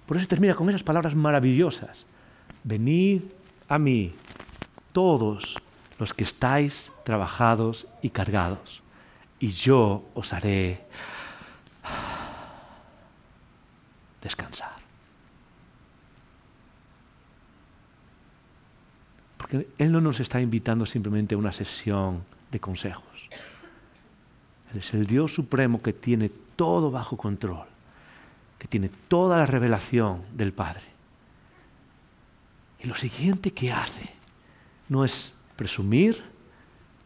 B: Por eso termina con esas palabras maravillosas. Venid a mí, todos los que estáis trabajados y cargados, y yo os haré descansar. Porque Él no nos está invitando simplemente a una sesión de consejos. Él es el Dios supremo que tiene todo bajo control, que tiene toda la revelación del Padre. Y lo siguiente que hace no es presumir,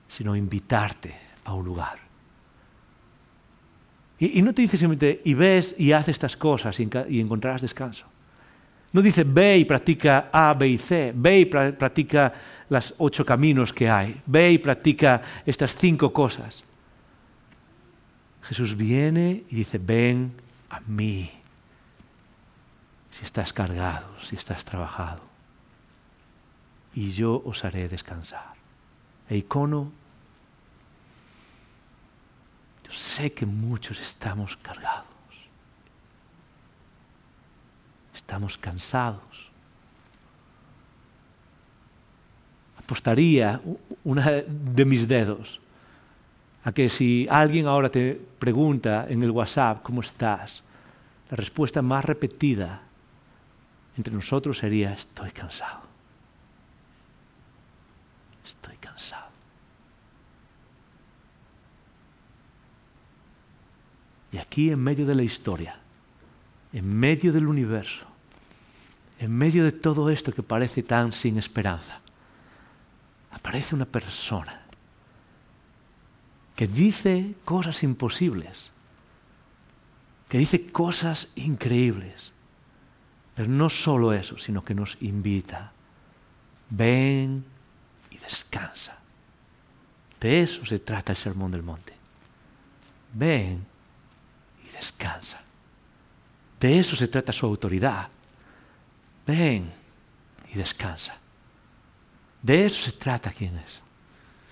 B: sino invitarte a un lugar. Y, no te dice simplemente, y ves y haces estas cosas y, encontrarás descanso. No dice, ve y practica A, B y C, ve y practica los ocho caminos que hay, ve y practica estas cinco cosas. Jesús viene y dice, ven a mí. Si estás cargado, si estás trabajado. Y yo os haré descansar. E icono, sé que muchos estamos cargados. Estamos cansados. Apostaría una de mis dedos a que si alguien ahora te pregunta en el WhatsApp cómo estás, la respuesta más repetida entre nosotros sería estoy cansado. Estoy cansado. Y aquí en medio de la historia, en medio del universo, en medio de todo esto que parece tan sin esperanza, aparece una persona que dice cosas imposibles, que dice cosas increíbles. Pero no solo eso, sino que nos invita. Ven y descansa. De eso se trata el Sermón del Monte. Ven descansa. De eso se trata su autoridad. Ven y descansa. De eso se trata quién es.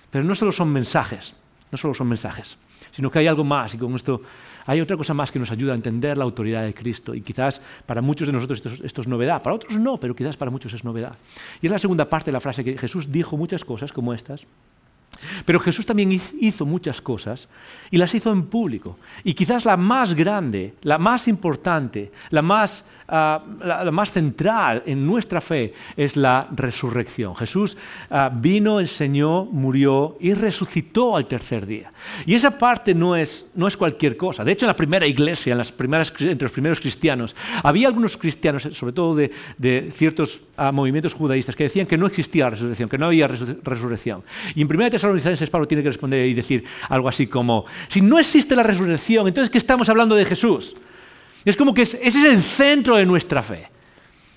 B: Pero no solo son mensajes, no solo son mensajes, sino que hay algo más y con esto hay otra cosa más que nos ayuda a entender la autoridad de Cristo y quizás para muchos de nosotros esto, es novedad, para otros no, pero quizás para muchos es novedad. Y es la segunda parte de la frase que Jesús dijo muchas cosas como estas, pero Jesús también hizo muchas cosas y las hizo en público. Y quizás la más grande, la más importante, la más Ah, la, más central en nuestra fe es la resurrección. Jesús ah, vino, enseñó, murió y resucitó al tercer día. Y esa parte no es, no es cualquier cosa. De hecho, en la primera iglesia, en las primeras, entre los primeros cristianos, había algunos cristianos, sobre todo de, de ciertos ah, movimientos judaístas, que decían que no existía la resurrección, que no había resurrección. Y en primera Tesalonicenses Pablo tiene que responder y decir algo así como, si no existe la resurrección, entonces ¿qué estamos hablando de Jesús? Es como que ese es el centro de nuestra fe.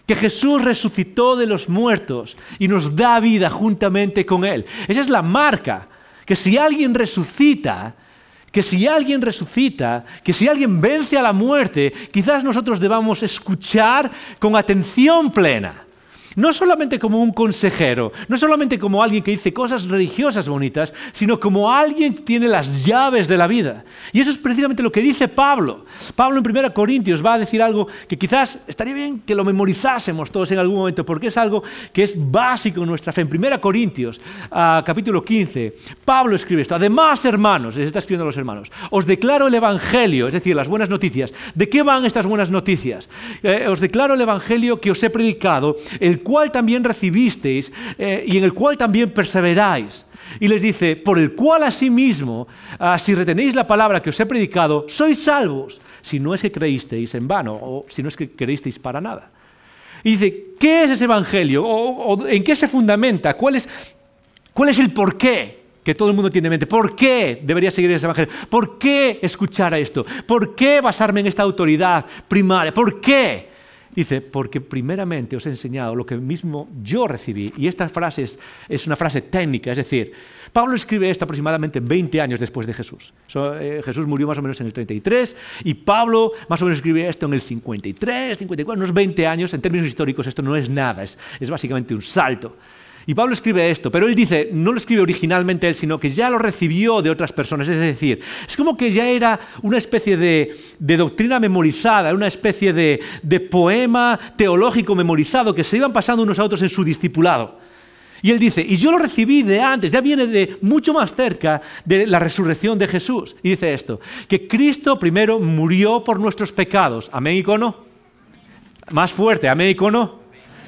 B: Que Jesús resucitó de los muertos y nos da vida juntamente con Él. Esa es la marca. Que si alguien resucita, que si alguien resucita, que si alguien vence a la muerte, quizás nosotros debamos escuchar con atención plena. No solamente como un consejero, no solamente como alguien que dice cosas religiosas bonitas, sino como alguien que tiene las llaves de la vida. Y eso es precisamente lo que dice Pablo. Pablo en 1 Corintios va a decir algo que quizás estaría bien que lo memorizásemos todos en algún momento, porque es algo que es básico en nuestra fe. En 1 Corintios, capítulo 15, Pablo escribe esto. Además, hermanos, les está escribiendo a los hermanos, os declaro el Evangelio, es decir, las buenas noticias. ¿De qué van estas buenas noticias? Eh, os declaro el Evangelio que os he predicado, el cual también recibisteis eh, y en el cual también perseveráis. Y les dice, por el cual asimismo, ah, si retenéis la palabra que os he predicado, sois salvos, si no es que creísteis en vano o si no es que creísteis para nada. Y dice, ¿qué es ese evangelio? ¿O, en qué se fundamenta? ¿Cuál es, ¿Cuál es el porqué? que todo el mundo tiene en mente. ¿Por qué debería seguir ese evangelio? ¿Por qué escuchar a esto? ¿Por qué basarme en esta autoridad primaria? ¿Por qué? Dice, porque primeramente os he enseñado lo que mismo yo recibí. Y esta frase es, una frase técnica, es decir, Pablo escribe esto aproximadamente 20 años después de Jesús. Eh, Jesús murió más o menos en el 33 y Pablo más o menos escribe esto en el 53, 54, unos 20 años. En términos históricos esto no es nada, es básicamente un salto. Y Pablo escribe esto, pero él dice, no lo escribe originalmente él, sino que ya lo recibió de otras personas. Es decir, es como que ya era una especie de, doctrina memorizada, una especie de, de, poema teológico memorizado que se iban pasando unos a otros en su discipulado. Y él dice, y yo lo recibí de antes, ya viene de mucho más cerca de la resurrección de Jesús. Y dice esto, que Cristo primero murió por nuestros pecados. Amén, icono. Más fuerte, amén, icono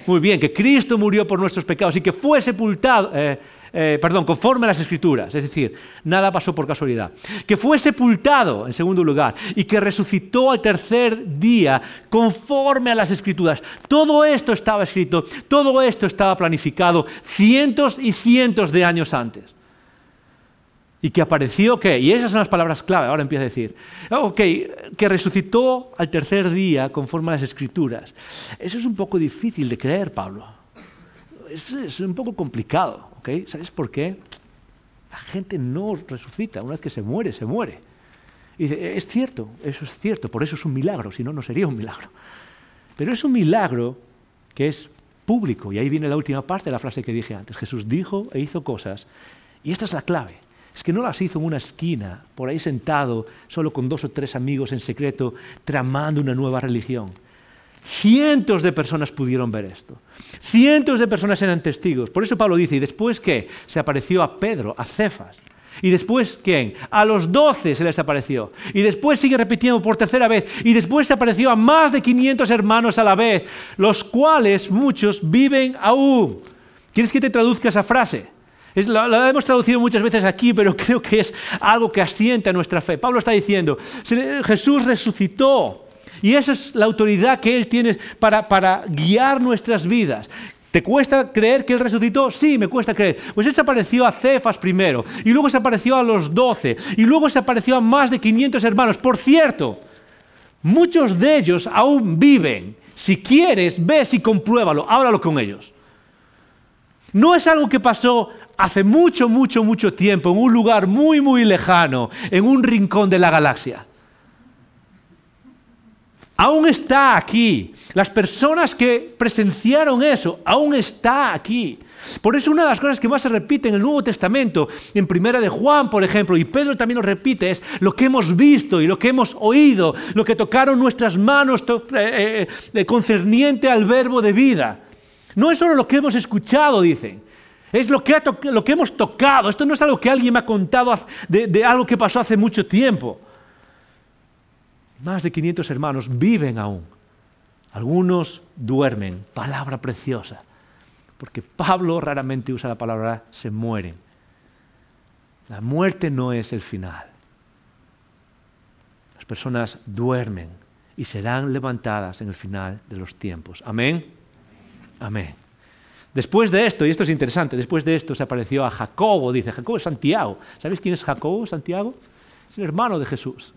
B: muy bien, que Cristo murió por nuestros pecados y que fue sepultado, eh, eh, perdón, conforme a las Escrituras, es decir, nada pasó por casualidad. Que fue sepultado, en segundo lugar, y que resucitó al tercer día, conforme a las Escrituras. Todo esto estaba escrito, todo esto estaba planificado cientos y cientos de años antes y que apareció ¿qué? y esas son las palabras clave, ahora empieza a decir, ok, que resucitó al tercer día conforme a las escrituras. Eso es un poco difícil de creer, Pablo. Es, es un poco complicado, ¿ok? ¿Sabes por qué? La gente no resucita, una vez que se muere, se muere. Y dice, es cierto, eso es cierto, por eso es un milagro, si no, no sería un milagro. Pero es un milagro que es público, y ahí viene la última parte de la frase que dije antes. Jesús dijo e hizo cosas, y esta es la clave es que no las hizo en una esquina, por ahí sentado, solo con dos o tres amigos en secreto, tramando una nueva religión. Cientos de personas pudieron ver esto. Cientos de personas eran testigos. Por eso Pablo dice, ¿y después qué? Se apareció a Pedro, a Cefas. ¿Y después quién? A los doce se les apareció. Y después sigue repitiendo por tercera vez. Y después se apareció a más de 500 hermanos a la vez, los cuales muchos viven aún. ¿Quieres que te traduzca esa frase? La, hemos traducido muchas veces aquí, pero creo que es algo que asienta nuestra fe. Pablo está diciendo, Jesús resucitó. Y esa es la autoridad que Él tiene para, guiar nuestras vidas. ¿Te cuesta creer que Él resucitó? Sí, me cuesta creer. Pues Él se apareció a Cefas primero, y luego se apareció a los doce, y luego se apareció a más de 500 hermanos. Por cierto, muchos de ellos aún viven. Si quieres, ves y compruébalo, háblalo con ellos. No es algo que pasó hace mucho, mucho, mucho tiempo, en un lugar muy, muy lejano, en un rincón de la galaxia. Aún está aquí. Las personas que presenciaron eso, aún está aquí. Por eso una de las cosas que más se repite en el Nuevo Testamento, en Primera de Juan, por ejemplo, y Pedro también lo repite, es lo que hemos visto y lo que hemos oído, lo que tocaron nuestras manos eh, eh, eh, concerniente al verbo de vida. No es solo lo que hemos escuchado, dicen. Es lo que, lo que hemos tocado. Esto no es algo que alguien me ha contado de, algo que pasó hace mucho tiempo. Más de 500 hermanos viven aún. Algunos duermen. Palabra preciosa. Porque Pablo raramente usa la palabra se mueren. La muerte no es el final. Las personas duermen y serán levantadas en el final de los tiempos. Amén. Amén. Después de esto, y esto es interesante, después de esto se apareció a Jacobo, dice, Jacobo es Santiago. ¿Sabéis quién es Jacobo, Santiago? Es el hermano de Jesús.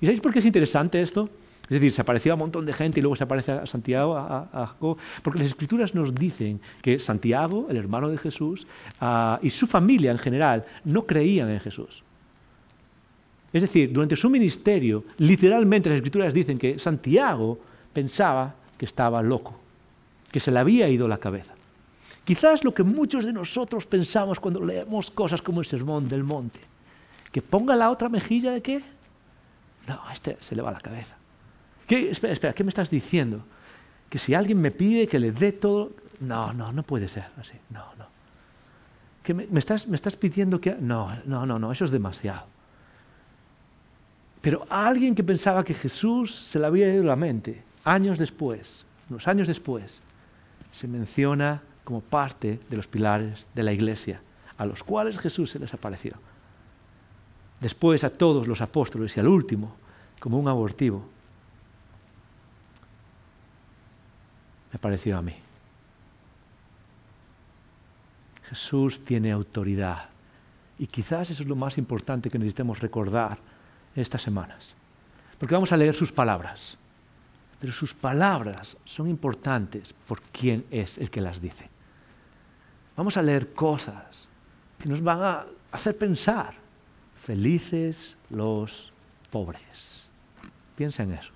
B: ¿Y sabéis por qué es interesante esto? Es decir, se apareció a un montón de gente y luego se aparece a Santiago, a, Jacobo, porque las escrituras nos dicen que Santiago, el hermano de Jesús, ah, y su familia en general no creían en Jesús. Es decir, durante su ministerio, literalmente las escrituras dicen que Santiago pensaba que estaba loco, que se le había ido la cabeza. Quizás lo que muchos de nosotros pensamos cuando leemos cosas como el Sermón del Monte, que ponga la otra mejilla de qué? No, a este se le va la cabeza. ¿Qué? Espera, ¿qué me estás diciendo? Que si alguien me pide que le dé todo, no, no, no puede ser así, no, no. ¿Que me, estás, me estás pidiendo que... No, no, no, no, eso es demasiado. Pero alguien que pensaba que Jesús se le había ido la mente, años después, unos años después, se menciona como parte de los pilares de la iglesia, a los cuales Jesús se les apareció. Después a todos los apóstoles y al último, como un abortivo, me pareció a mí. Jesús tiene autoridad y quizás eso es lo más importante que necesitemos recordar estas semanas. Porque vamos a leer sus palabras. Pero sus palabras son importantes por quién es el que las dice. Vamos a leer cosas que nos van a hacer pensar. Felices los pobres. Piensa en eso.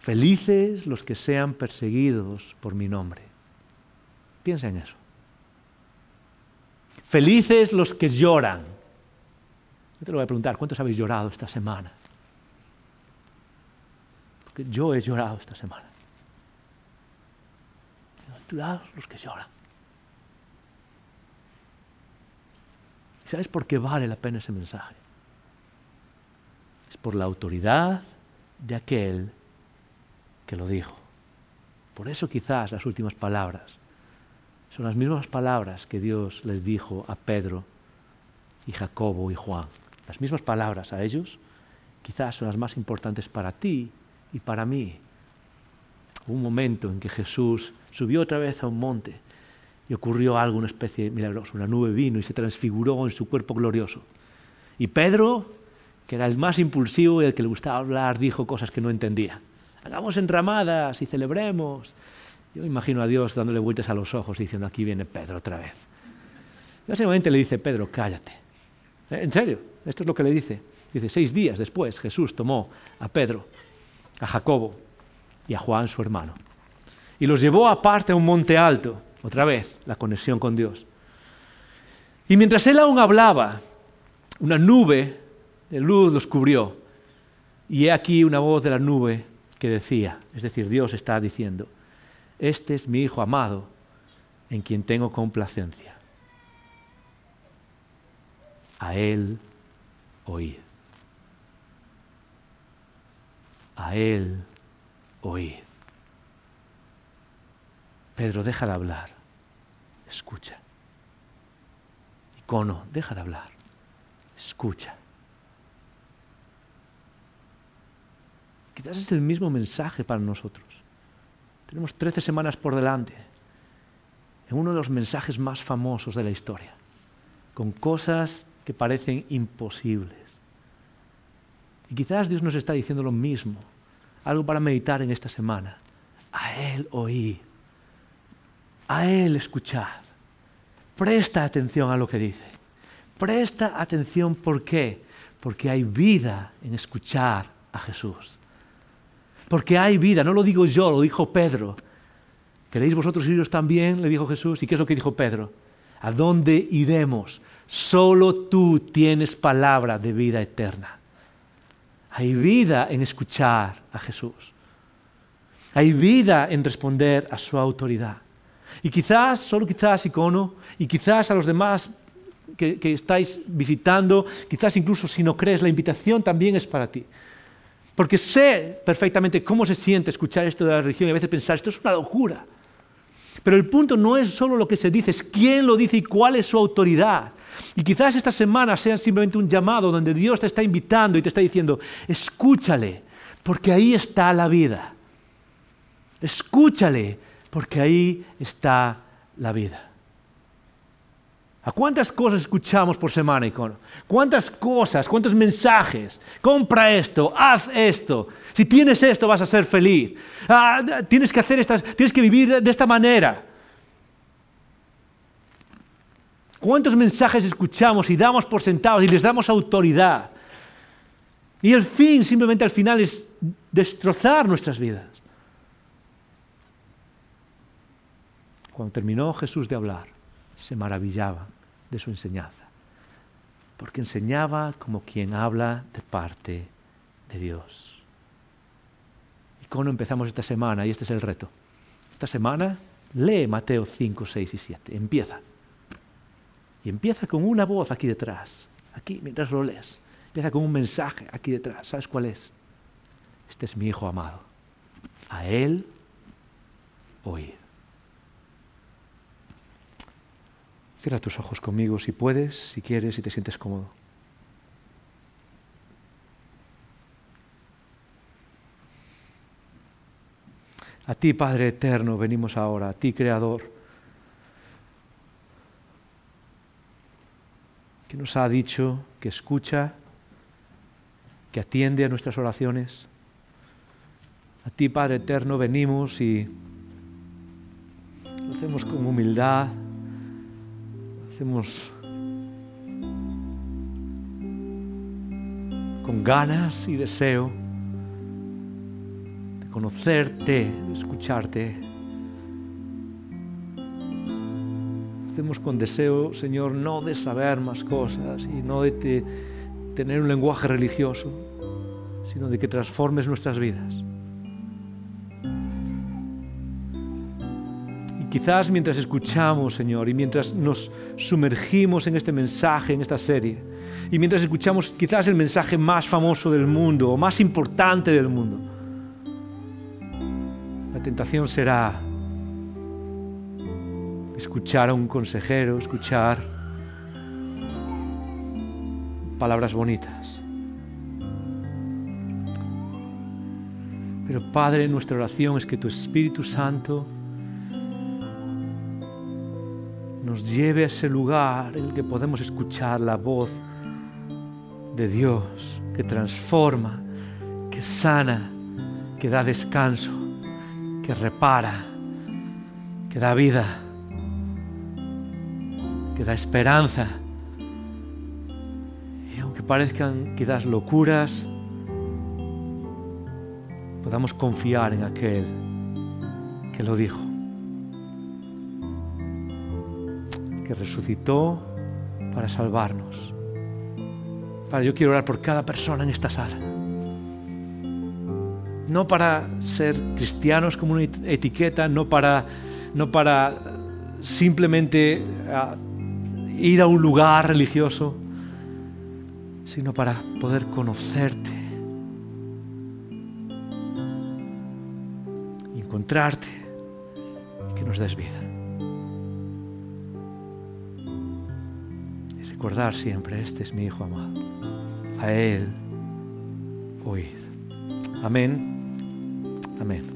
B: Felices los que sean perseguidos por mi nombre. Piensa en eso. Felices los que lloran yo te lo voy a preguntar, ¿cuántos habéis llorado esta semana? Yo he llorado esta semana. Bienaventurados los que lloran. ¿Y sabes por qué vale la pena ese mensaje? Es por la autoridad de aquel que lo dijo. Por eso quizás las últimas palabras son las mismas palabras que Dios les dijo a Pedro y Jacobo y Juan. Las mismas palabras a ellos quizás son las más importantes para ti y para mí. Un momento en que Jesús subió otra vez a un monte y ocurrió algo, una especie milagrosa. Una nube vino y se transfiguró en su cuerpo glorioso. Y Pedro, que era el más impulsivo y el que le gustaba hablar, dijo cosas que no entendía. Hagamos enramadas y celebremos. Yo imagino a Dios dándole vueltas a los ojos y diciendo, aquí viene Pedro otra vez. Y básicamente le dice, Pedro, cállate. En serio, esto es lo que le dice. Dice, seis días después Jesús tomó a Pedro, a Jacobo y a Juan su hermano y los llevó aparte a un monte alto, otra vez la conexión con Dios. Y mientras él aún hablaba, una nube de luz los cubrió y he aquí una voz de la nube que decía, es decir, Dios está diciendo, este es mi Hijo amado en quien tengo complacencia. A Él oíd. A Él oíd. Pedro, deja de hablar. Escucha. Icono, deja de hablar. Escucha. Quizás es el mismo mensaje para nosotros. Tenemos 13 semanas por delante en uno de los mensajes más famosos de la historia, con cosas que parecen imposibles. Y quizás Dios nos está diciendo lo mismo, algo para meditar en esta semana. A Él oíd, a Él escuchad. Presta atención a lo que dice. Presta atención, ¿por qué? Porque hay vida en escuchar a Jesús. Porque hay vida, no lo digo yo, lo dijo Pedro. ¿Queréis vosotros iros también? Le dijo Jesús. ¿Y qué es lo que dijo Pedro? ¿A dónde iremos? Solo tú tienes palabra de vida eterna. Hay vida en escuchar a Jesús. Hay vida en responder a su autoridad. Y quizás, solo quizás, icono, y quizás a los demás que, que, estáis visitando, quizás incluso si no crees, la invitación también es para ti. Porque sé perfectamente cómo se siente escuchar esto de la religión y a veces pensar, esto es una locura. Pero el punto no es solo lo que se dice, es quién lo dice y cuál es su autoridad. Y quizás esta semana sea simplemente un llamado donde Dios te está invitando y te está diciendo, escúchale, porque ahí está la vida. Escúchale, porque ahí está la vida. ¿A cuántas cosas escuchamos por semana, Icono? ¿Cuántas cosas, cuántos mensajes? Compra esto, haz esto. Si tienes esto vas a ser feliz. Ah, tienes que hacer estas, tienes que vivir de esta manera. ¿Cuántos mensajes escuchamos y damos por sentados y les damos autoridad? Y el fin, simplemente al final, es destrozar nuestras vidas. Cuando terminó Jesús de hablar, se maravillaba de su enseñanza, porque enseñaba como quien habla de parte de Dios. ¿Y cómo empezamos esta semana? Y este es el reto. Esta semana lee Mateo 5, 6 y 7. Empieza. Y empieza con una voz aquí detrás, aquí mientras lo lees. Empieza con un mensaje aquí detrás. ¿Sabes cuál es? Este es mi hijo amado. A él oír. Cierra tus ojos conmigo si puedes, si quieres, si te sientes cómodo. A ti, Padre Eterno, venimos ahora, a ti, Creador, nos ha dicho que escucha, que atiende a nuestras oraciones. A ti, Padre Eterno, venimos y lo hacemos con humildad, lo hacemos con ganas y deseo conocerte, escucharte. Hacemos con deseo, Señor, no de saber más cosas y no de tener un lenguaje religioso, sino de que transformes nuestras vidas. Y quizás mientras escuchamos, Señor, y mientras nos sumergimos en este mensaje, en esta serie, y mientras escuchamos quizás el mensaje más famoso del mundo o más importante del mundo, tentación será escuchar a un consejero, escuchar palabras bonitas. Pero Padre, nuestra oración es que tu Espíritu Santo nos lleve a ese lugar en el que podemos escuchar la voz de Dios que transforma, que sana, que da descanso que repara, que da vida, que da esperanza. Y aunque parezcan quizás locuras, podamos confiar en aquel que lo dijo, que resucitó para salvarnos. Para yo quiero orar por cada persona en esta sala no para ser cristianos como una etiqueta, no para, no para simplemente ah, ir a un lugar religioso, sino para poder conocerte, encontrarte que nos des vida. Y recordar siempre, este es mi Hijo amado, a Él oíd. Amén. Amén.